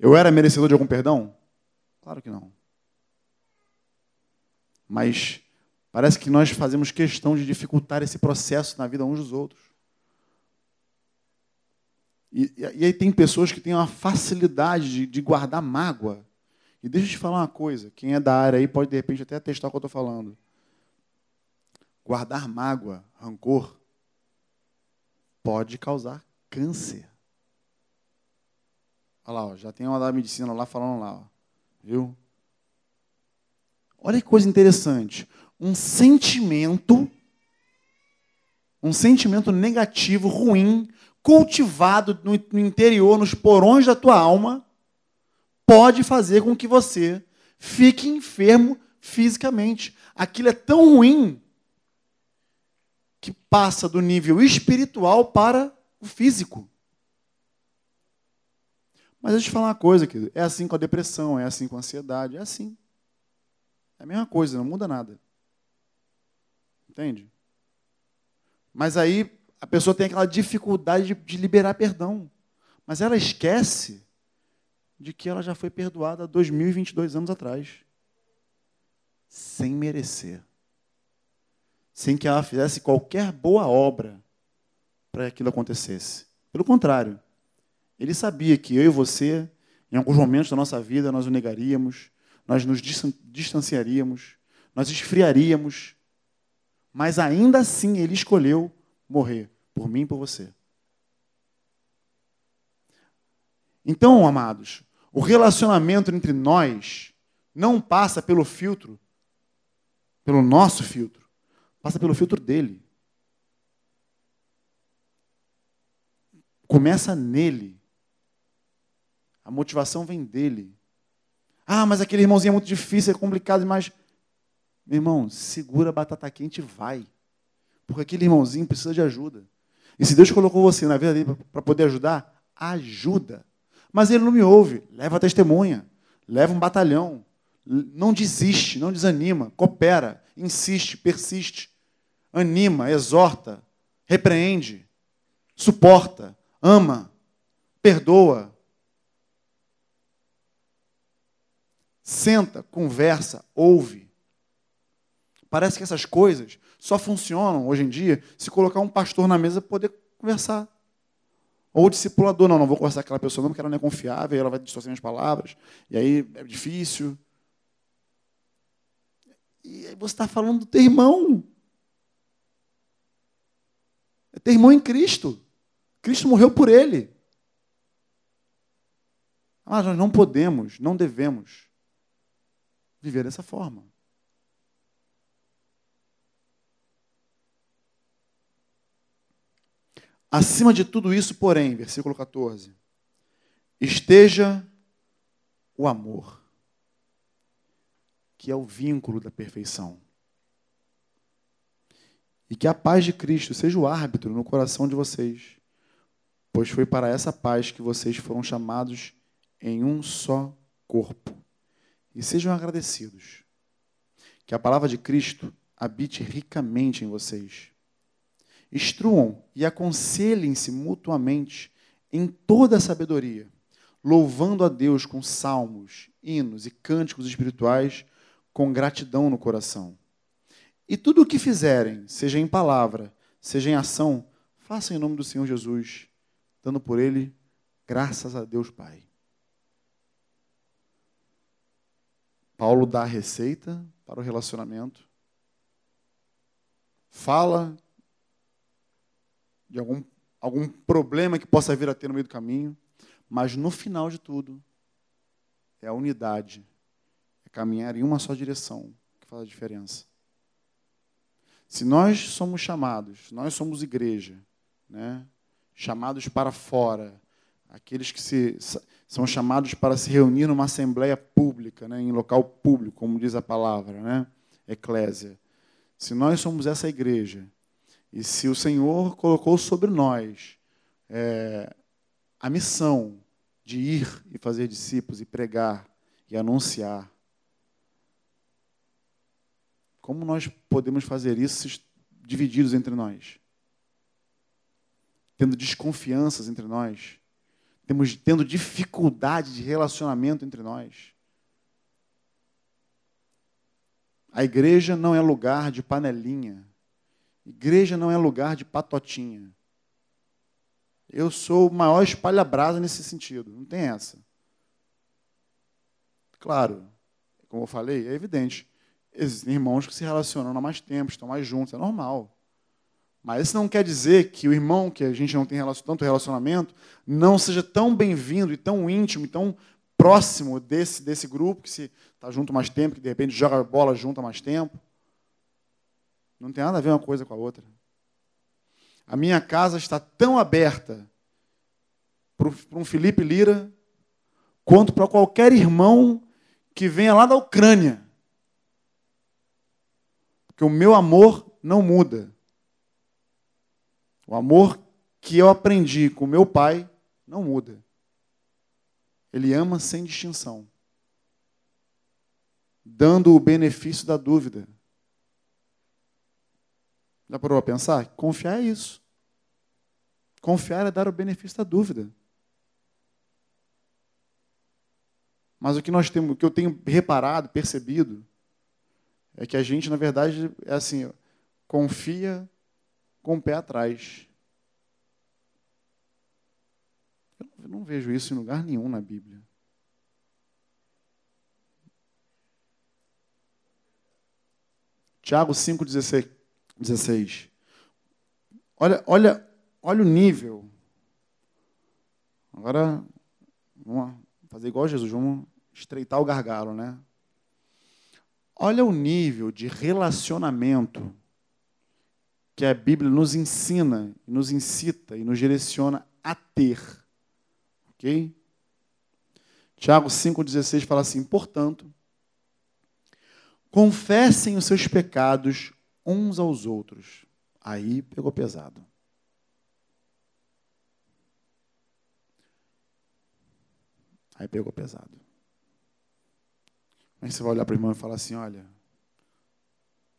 Eu era merecedor de algum perdão? Claro que não. Mas parece que nós fazemos questão de dificultar esse processo na vida uns dos outros. E, e aí tem pessoas que têm uma facilidade de, de guardar mágoa. E deixa eu te falar uma coisa: quem é da área aí pode de repente até testar o que eu estou falando. Guardar mágoa, rancor, pode causar câncer. Olha lá, ó, já tem uma da medicina lá falando lá, ó, viu? Olha que coisa interessante. Um sentimento, um sentimento negativo, ruim, cultivado no, interior, nos porões da tua alma, pode fazer com que você fique enfermo fisicamente. Aquilo é tão ruim que passa do nível espiritual para o físico. Mas deixa eu te falar uma coisa, querido. É assim com a depressão, é assim com a ansiedade, é assim. É a mesma coisa, não muda nada. Entende? Mas aí a pessoa tem aquela dificuldade de, de liberar perdão. Mas ela esquece de que ela já foi perdoada há 2022 anos atrás. Sem merecer. Sem que ela fizesse qualquer boa obra para que aquilo acontecesse. Pelo contrário, ele sabia que eu e você, em alguns momentos da nossa vida, nós o negaríamos, nós nos distanciaríamos, nós esfriaríamos, mas ainda assim ele escolheu morrer por mim e por você. Então, amados, o relacionamento entre nós não passa pelo filtro, pelo nosso filtro, passa pelo filtro dele. Começa nele. A motivação vem dele. Ah, mas aquele irmãozinho é muito difícil, é complicado demais. Meu irmão, segura a batata quente e vai. Porque aquele irmãozinho precisa de ajuda. E se Deus colocou você na vida dele para poder ajudar, ajuda. Mas ele não me ouve. Leva a testemunha. Leva um batalhão. Não desiste, não desanima. Coopera, insiste, persiste. Anima, exorta, repreende, suporta, ama, perdoa, Senta, conversa, ouve. Parece que essas coisas só funcionam hoje em dia se colocar um pastor na mesa para poder conversar. Ou o discipulador, não, não vou conversar com aquela pessoa não, porque ela não é confiável, ela vai distorcer minhas palavras, e aí é difícil. E aí você está falando do teu irmão. É teu irmão em Cristo. Cristo morreu por ele. Mas nós não podemos, não devemos viver dessa forma. Acima de tudo isso, porém, versículo 14, esteja o amor, que é o vínculo da perfeição. E que a paz de Cristo seja o árbitro no coração de vocês, pois foi para essa paz que vocês foram chamados em um só corpo e sejam agradecidos. Que a palavra de Cristo habite ricamente em vocês. Instruam e aconselhem-se mutuamente em toda a sabedoria, louvando a Deus com salmos, hinos e cânticos espirituais com gratidão no coração. E tudo o que fizerem, seja em palavra, seja em ação, façam em nome do Senhor Jesus, dando por ele graças a Deus Pai. Paulo dá a receita para o relacionamento, fala de algum, algum problema que possa vir a ter no meio do caminho, mas no final de tudo, é a unidade, é caminhar em uma só direção que faz a diferença. Se nós somos chamados, nós somos igreja, né? chamados para fora, aqueles que se, são chamados para se reunir numa assembleia pública, né, em local público, como diz a palavra, né, eclésia. Se nós somos essa igreja, e se o Senhor colocou sobre nós é, a missão de ir e fazer discípulos e pregar e anunciar, como nós podemos fazer isso divididos entre nós? Tendo desconfianças entre nós? temos tendo dificuldade de relacionamento entre nós. A igreja não é lugar de panelinha. Igreja não é lugar de patotinha. Eu sou o maior espalha-brasa nesse sentido. Não tem essa. Claro, como eu falei, é evidente. Existem irmãos que se relacionam há mais tempo, estão mais juntos, é normal. Mas isso não quer dizer que o irmão que a gente não tem tanto relacionamento não seja tão bem-vindo e tão íntimo e tão próximo desse, desse grupo que se está junto mais tempo, que de repente joga bola junto há mais tempo. Não tem nada a ver uma coisa com a outra. A minha casa está tão aberta para um Felipe Lira quanto para qualquer irmão que venha lá da Ucrânia. Porque o meu amor não muda. O amor que eu aprendi com meu pai não muda. Ele ama sem distinção, dando o benefício da dúvida. Já parou a pensar? Confiar é isso. Confiar é dar o benefício da dúvida. Mas o que nós temos, o que eu tenho reparado, percebido, é que a gente, na verdade, é assim, confia com o pé atrás. Eu não vejo isso em lugar nenhum na Bíblia. Tiago 5,16. 16. Olha, olha, olha o nível. Agora, vamos fazer igual Jesus, vamos estreitar o gargalo, né? Olha o nível de relacionamento que a Bíblia nos ensina, nos incita e nos direciona a ter. Ok? Tiago 5,16 fala assim: portanto, confessem os seus pecados uns aos outros. Aí pegou pesado. Aí pegou pesado. Aí você vai olhar para o irmão e falar assim: olha,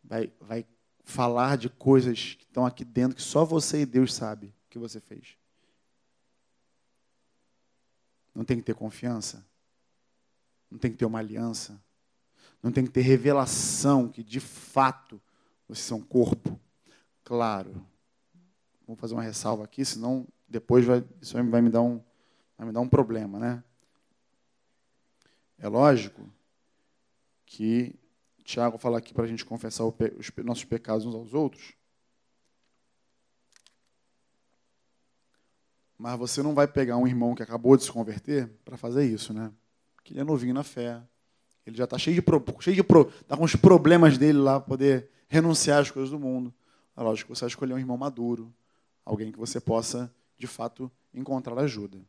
vai, vai falar de coisas que estão aqui dentro que só você e Deus sabe que você fez. Não tem que ter confiança. Não tem que ter uma aliança. Não tem que ter revelação que de fato vocês são corpo. Claro. Vou fazer uma ressalva aqui, senão depois vai, isso vai me dar um, vai me dar um problema, né? É lógico que Tiago fala aqui para a gente confessar os nossos pecados uns aos outros. Mas você não vai pegar um irmão que acabou de se converter para fazer isso, né? Porque ele é novinho na fé. Ele já está cheio de, pro, cheio de pro, tá com os problemas dele lá, poder renunciar às coisas do mundo. É lógico que você vai escolher um irmão maduro, alguém que você possa, de fato, encontrar ajuda.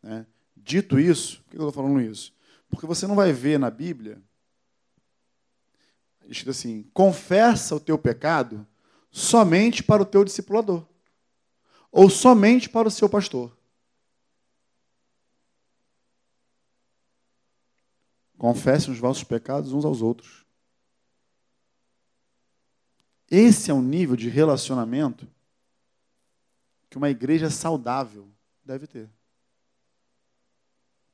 Né? Dito isso, por que eu estou falando isso? Porque você não vai ver na Bíblia escrito assim: confessa o teu pecado somente para o teu discipulador, ou somente para o seu pastor. Confessem os vossos pecados uns aos outros. Esse é o nível de relacionamento que uma igreja saudável deve ter.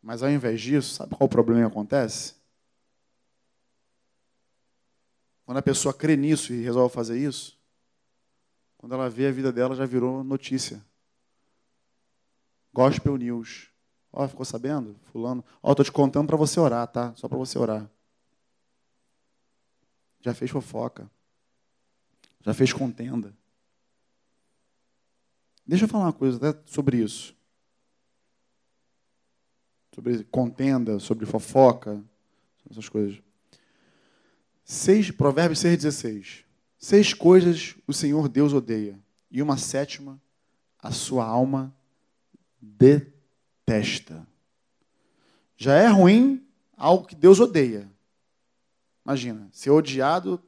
Mas ao invés disso, sabe qual o problema que acontece? Quando a pessoa crê nisso e resolve fazer isso, quando ela vê a vida dela já virou notícia. Gospel News. Ó, oh, ficou sabendo? Fulano. Ó, oh, tô te contando para você orar, tá? Só para você orar. Já fez fofoca. Já fez contenda. Deixa eu falar uma coisa até sobre isso. Sobre contenda, sobre fofoca, essas coisas. Seis, Provérbios 6,16. Seis coisas o Senhor Deus odeia, e uma sétima a sua alma detesta. Já é ruim algo que Deus odeia. Imagina, ser odiado,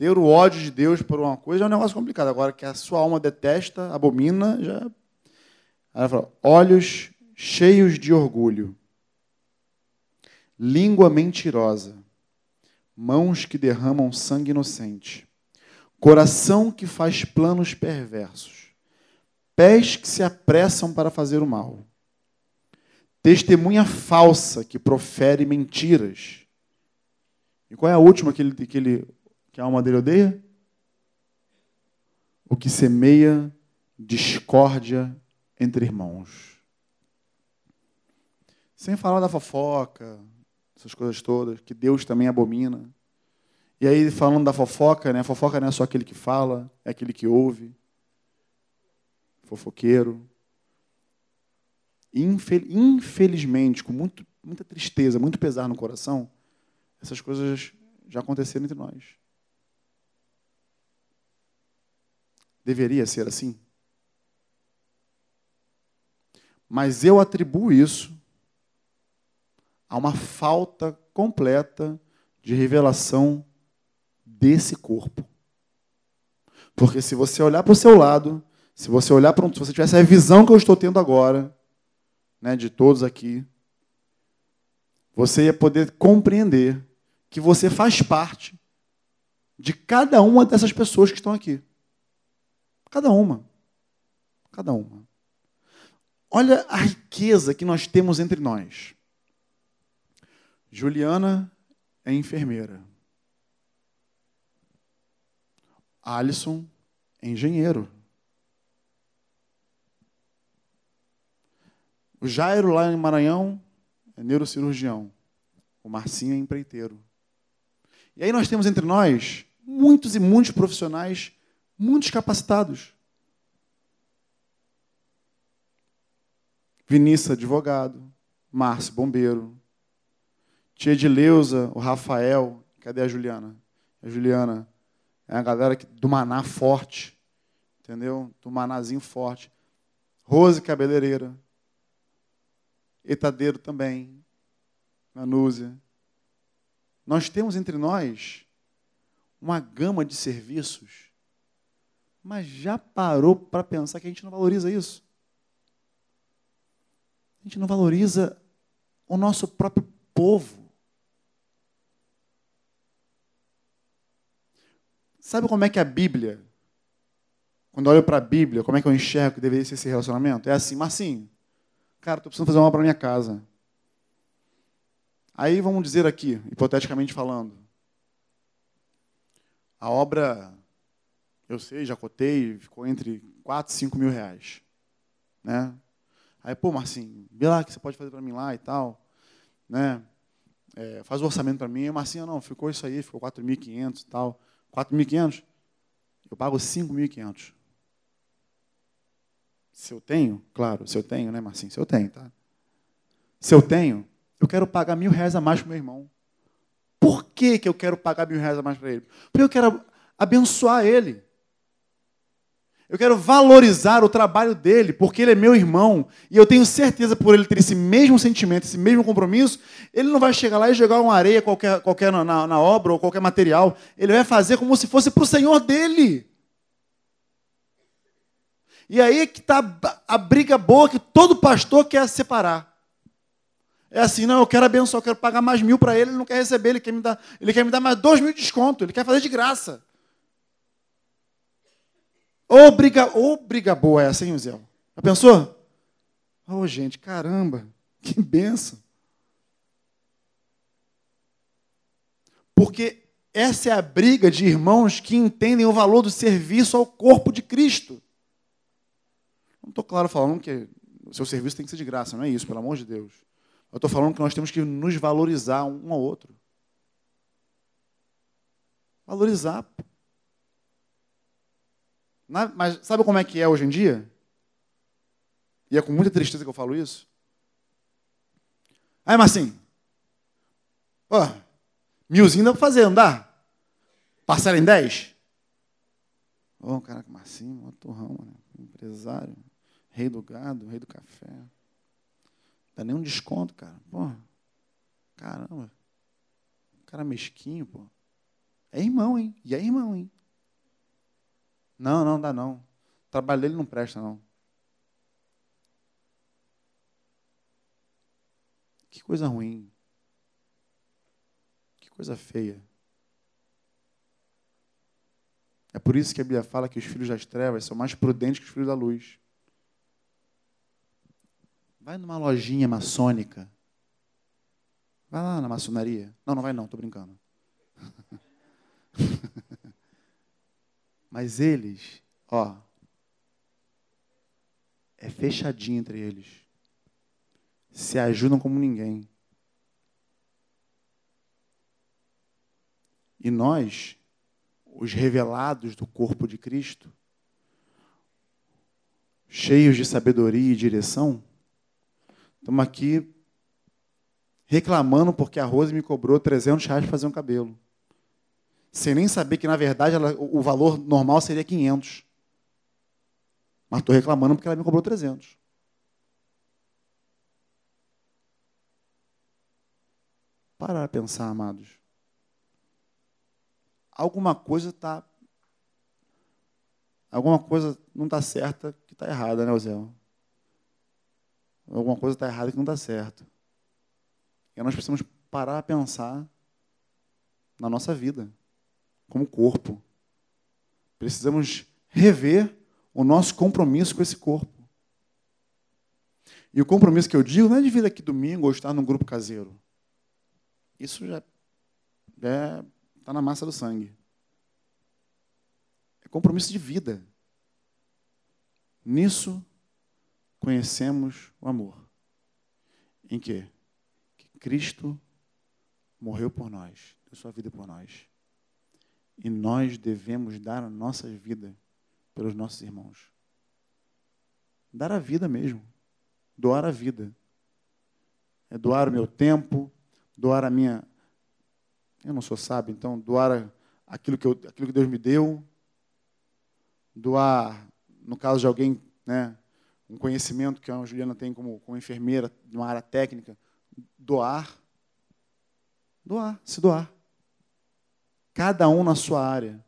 ter o ódio de Deus por uma coisa é um negócio complicado. Agora, que a sua alma detesta, abomina, já. Ela fala: olhos cheios de orgulho, língua mentirosa mãos que derramam sangue inocente, coração que faz planos perversos, pés que se apressam para fazer o mal, testemunha falsa que profere mentiras. E qual é a última que, ele, que, ele, que a alma dele odeia? O que semeia discórdia entre irmãos. Sem falar da fofoca, essas coisas todas, que Deus também abomina. E aí, falando da fofoca, né? A fofoca não é só aquele que fala, é aquele que ouve. Fofoqueiro. Infelizmente, com muito, muita tristeza, muito pesar no coração, essas coisas já aconteceram entre nós. Deveria ser assim? Mas eu atribuo isso a uma falta completa de revelação desse corpo. Porque se você olhar para o seu lado, se você olhar para se você tivesse a visão que eu estou tendo agora, né, de todos aqui, você ia poder compreender que você faz parte de cada uma dessas pessoas que estão aqui. Cada uma. Cada uma. Olha a riqueza que nós temos entre nós. Juliana é enfermeira. Alisson é engenheiro. O Jairo, lá em Maranhão, é neurocirurgião. O Marcinho é empreiteiro. E aí nós temos entre nós muitos e muitos profissionais, muitos capacitados. Vinícius, advogado. Márcio, bombeiro. Tia Edileuza, o Rafael. Cadê a Juliana? A Juliana é a galera do Maná forte. Entendeu? Do Manazinho forte. Rose, cabeleireira. Etadeiro também. Nanúzia. Nós temos entre nós uma gama de serviços, mas já parou para pensar que a gente não valoriza isso? A gente não valoriza o nosso próprio povo. Sabe como é que a Bíblia, quando eu olho para a Bíblia, como é que eu enxergo que deveria ser esse relacionamento? É assim, Marcinho, cara, estou precisando fazer uma obra para minha casa. Aí vamos dizer aqui, hipoteticamente falando, a obra, eu sei, já cotei, ficou entre 4 e 5 mil reais. Né? Aí, pô, Marcinho, vê lá o que você pode fazer para mim lá e tal. Né? É, faz o orçamento para mim. E Marcinho, não, ficou isso aí, ficou 4.500 e tal. 4.500? Eu pago 5.500. Se eu tenho, claro, se eu tenho, né, Marcinho? Se eu tenho, tá? Se eu tenho, eu quero pagar mil reais a mais para meu irmão. Por que, que eu quero pagar mil reais a mais para ele? Porque eu quero abençoar ele. Eu quero valorizar o trabalho dele, porque ele é meu irmão. E eu tenho certeza, por ele ter esse mesmo sentimento, esse mesmo compromisso, ele não vai chegar lá e jogar uma areia qualquer, qualquer na, na, obra ou qualquer material. Ele vai fazer como se fosse para o Senhor dele. E aí é que está a briga boa que todo pastor quer separar. É assim, não, eu quero abençoar, eu quero pagar mais mil para ele, ele não quer receber, ele quer me dar, ele quer me dar mais dois mil de desconto, ele quer fazer de graça. Ô briga, ô briga boa essa, hein, Zé? Já pensou? Oh, gente, caramba, que benção. Porque essa é a briga de irmãos que entendem o valor do serviço ao corpo de Cristo. Não estou claro falando que o seu serviço tem que ser de graça, não é isso, pelo amor de Deus. Eu estou falando que nós temos que nos valorizar um ao outro. Valorizar. Mas sabe como é que é hoje em dia? E é com muita tristeza que eu falo isso. Aí, Marcinho, ó, milzinho dá para fazer, não dá? Parcela em 10? Ô, oh, caraca, Marcinho, um turrão, empresário, rei do gado, rei do café. Dá nem um desconto, cara. Pô, caramba. Cara mesquinho, pô. É irmão, hein? E é irmão, hein? Não, não dá não. O trabalho dele não presta, não. Que coisa ruim. Que coisa feia. É por isso que a Bíblia fala que os filhos das trevas são mais prudentes que os filhos da luz. Vai numa lojinha maçônica. Vai lá na maçonaria. Não, não vai não, estou brincando. Mas eles, ó, é fechadinho entre eles. Se ajudam como ninguém. E nós, os revelados do corpo de Cristo, cheios de sabedoria e direção, estamos aqui reclamando porque a Rose me cobrou 300 reais para fazer um cabelo. Sem nem saber que, na verdade, ela, o valor normal seria 500. Mas estou reclamando porque ela me cobrou 300. Para pensar, amados alguma coisa está. Alguma coisa não está certa que está errada, né, Ozel? Alguma coisa está errada que não está certo. E nós precisamos parar a pensar na nossa vida, como corpo. Precisamos rever o nosso compromisso com esse corpo. E o compromisso que eu digo não é de vir aqui domingo ou estar num grupo caseiro. Isso já é Está na massa do sangue. É compromisso de vida. Nisso conhecemos o amor. Em que? Que Cristo morreu por nós, deu sua vida por nós. E nós devemos dar a nossa vida pelos nossos irmãos. Dar a vida mesmo. Doar a vida. É doar o meu tempo, doar a minha eu não sou sábio, então doar aquilo que, eu, aquilo que Deus me deu, doar, no caso de alguém, né, um conhecimento que a Juliana tem como, como enfermeira de uma área técnica, doar, doar, se doar. Cada um na sua área.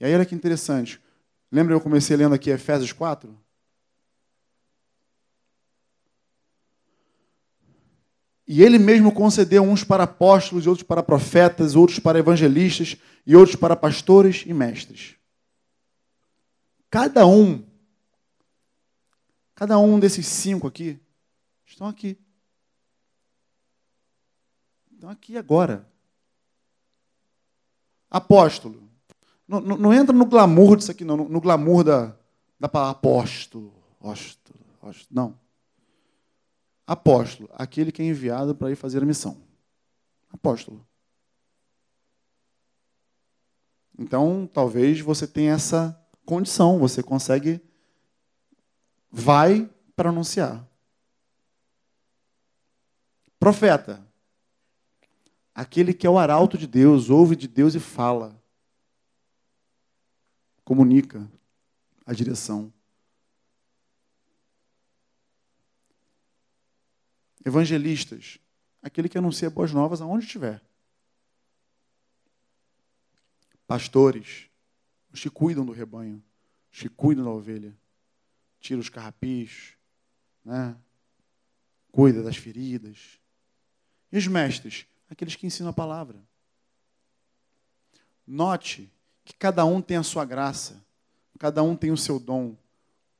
E aí olha que interessante. Lembra eu comecei lendo aqui Efésios 4? E ele mesmo concedeu uns para apóstolos, outros para profetas, outros para evangelistas e outros para pastores e mestres. Cada um, cada um desses cinco aqui, estão aqui. Estão aqui agora. Apóstolo. Não, não, não entra no glamour disso aqui, não, no, no glamour da, da palavra apóstolo. Apóstolo, apóstolo. Não. Apóstolo, aquele que é enviado para ir fazer a missão. Apóstolo. Então, talvez você tenha essa condição, você consegue, vai para anunciar. Profeta, aquele que é o arauto de Deus, ouve de Deus e fala, comunica a direção. Evangelistas, aquele que anuncia boas novas aonde estiver. Pastores, os que cuidam do rebanho, os que cuidam da ovelha. Tira os carrapichos, né? cuida das feridas. E os mestres, aqueles que ensinam a palavra. Note que cada um tem a sua graça, cada um tem o seu dom,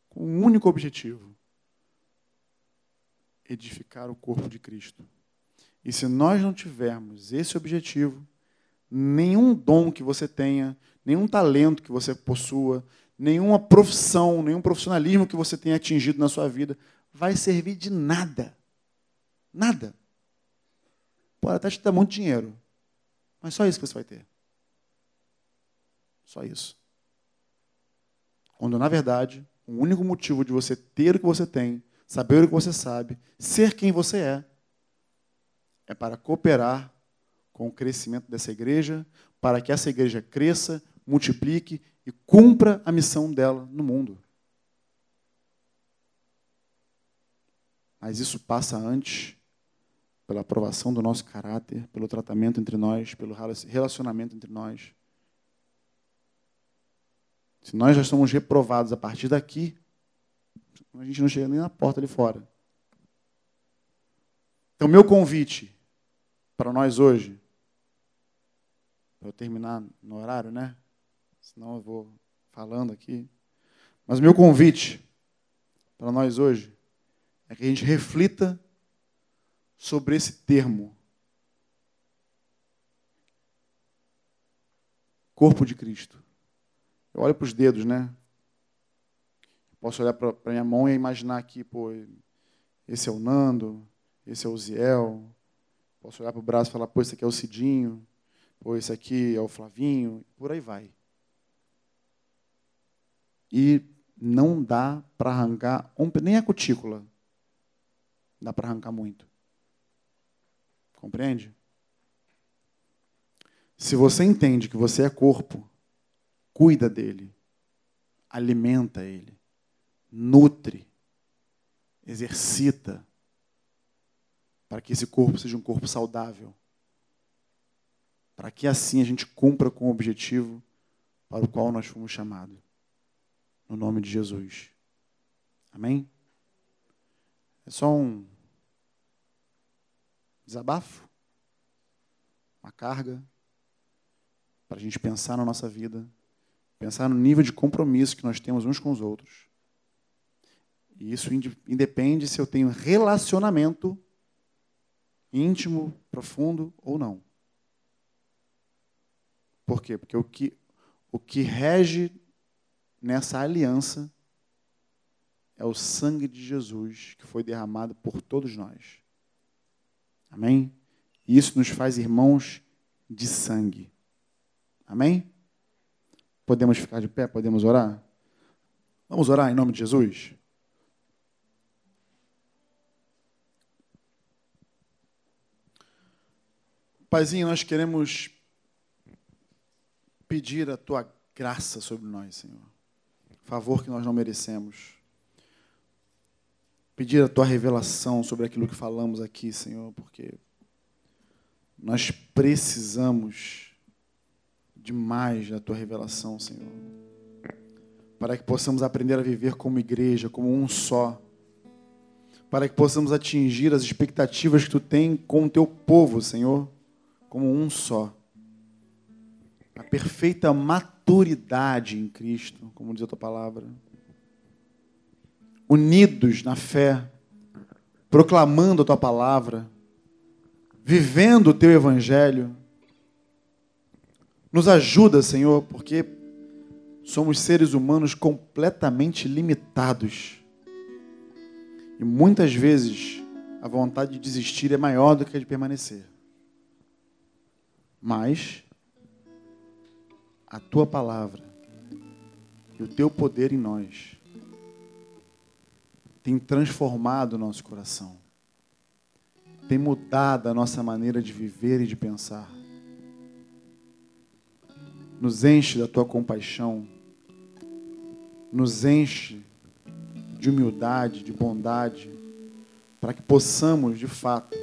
com um único objetivo: edificar o corpo de Cristo. E se nós não tivermos esse objetivo, nenhum dom que você tenha, nenhum talento que você possua, nenhuma profissão, nenhum profissionalismo que você tenha atingido na sua vida vai servir de nada. Nada. Pode até te dar muito dinheiro, mas só isso que você vai ter. Só isso. Quando, na verdade, o único motivo de você ter o que você tem saber o que você sabe, ser quem você é, é para cooperar com o crescimento dessa igreja, para que essa igreja cresça, multiplique e cumpra a missão dela no mundo. Mas isso passa antes pela aprovação do nosso caráter, pelo tratamento entre nós, pelo relacionamento entre nós. Se nós já somos reprovados a partir daqui, a gente não chega nem na porta ali fora. Então, meu convite para nós hoje, para eu terminar no horário, né? Senão eu vou falando aqui. Mas meu convite para nós hoje é que a gente reflita sobre esse termo. Corpo de Cristo. Eu olho para os dedos, né? Posso olhar para minha mão e imaginar aqui, pô, esse é o Nando, esse é o Ziel. Posso olhar para o braço e falar, pô, esse aqui é o Cidinho, pô, esse aqui é o Flavinho, por aí vai. E não dá para arrancar nem a cutícula. Dá para arrancar muito. Compreende? Se você entende que você é corpo, cuida dele, alimenta ele, nutre, exercita, para que esse corpo seja um corpo saudável. Para que assim a gente cumpra com o objetivo para o qual nós fomos chamados. No nome de Jesus. Amém? É só um desabafo, uma carga, para a gente pensar na nossa vida, pensar no nível de compromisso que nós temos uns com os outros. E isso independe se eu tenho relacionamento íntimo, profundo ou não. Por quê? Porque o que, o que rege nessa aliança é o sangue de Jesus que foi derramado por todos nós. Amém? E isso nos faz irmãos de sangue. Amém? Podemos ficar de pé? Podemos orar? Vamos orar em nome de Jesus? Paizinho, nós queremos pedir a tua graça sobre nós, Senhor. Favor que nós não merecemos. Pedir a tua revelação sobre aquilo que falamos aqui, Senhor, porque nós precisamos demais da tua revelação, Senhor. Para que possamos aprender a viver como igreja, como um só. Para que possamos atingir as expectativas que tu tem com o teu povo, Senhor como um só. A perfeita maturidade em Cristo, como diz a tua palavra. Unidos na fé, proclamando a tua palavra, vivendo o teu evangelho. Nos ajuda, Senhor, porque somos seres humanos completamente limitados. E muitas vezes a vontade de desistir é maior do que a de permanecer. Mas a tua palavra e o teu poder em nós tem transformado o nosso coração, tem mudado a nossa maneira de viver e de pensar. Nos enche da tua compaixão, nos enche de humildade, de bondade, para que possamos, de fato,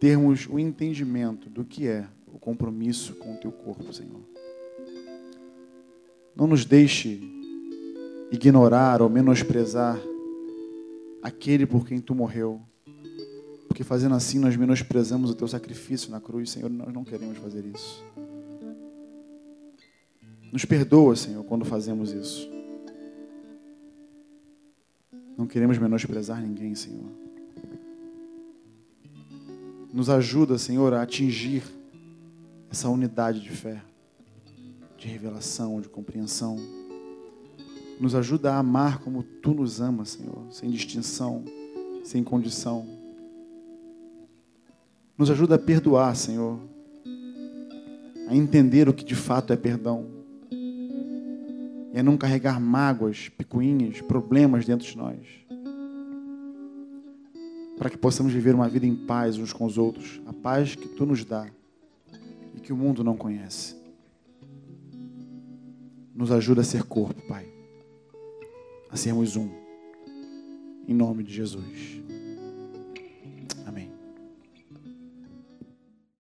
termos o entendimento do que é o compromisso com o teu corpo, Senhor. Não nos deixe ignorar ou menosprezar aquele por quem tu morreu. Porque fazendo assim nós menosprezamos o teu sacrifício na cruz, Senhor, nós não queremos fazer isso. Nos perdoa, Senhor, quando fazemos isso. Não queremos menosprezar ninguém, Senhor. Nos ajuda, Senhor, a atingir essa unidade de fé, de revelação, de compreensão. Nos ajuda a amar como Tu nos amas, Senhor, sem distinção, sem condição. Nos ajuda a perdoar, Senhor, a entender o que de fato é perdão. E a não carregar mágoas, picuinhas, problemas dentro de nós para que possamos viver uma vida em paz uns com os outros, a paz que tu nos dá e que o mundo não conhece. Nos ajuda a ser corpo, Pai, a sermos um, em nome de Jesus.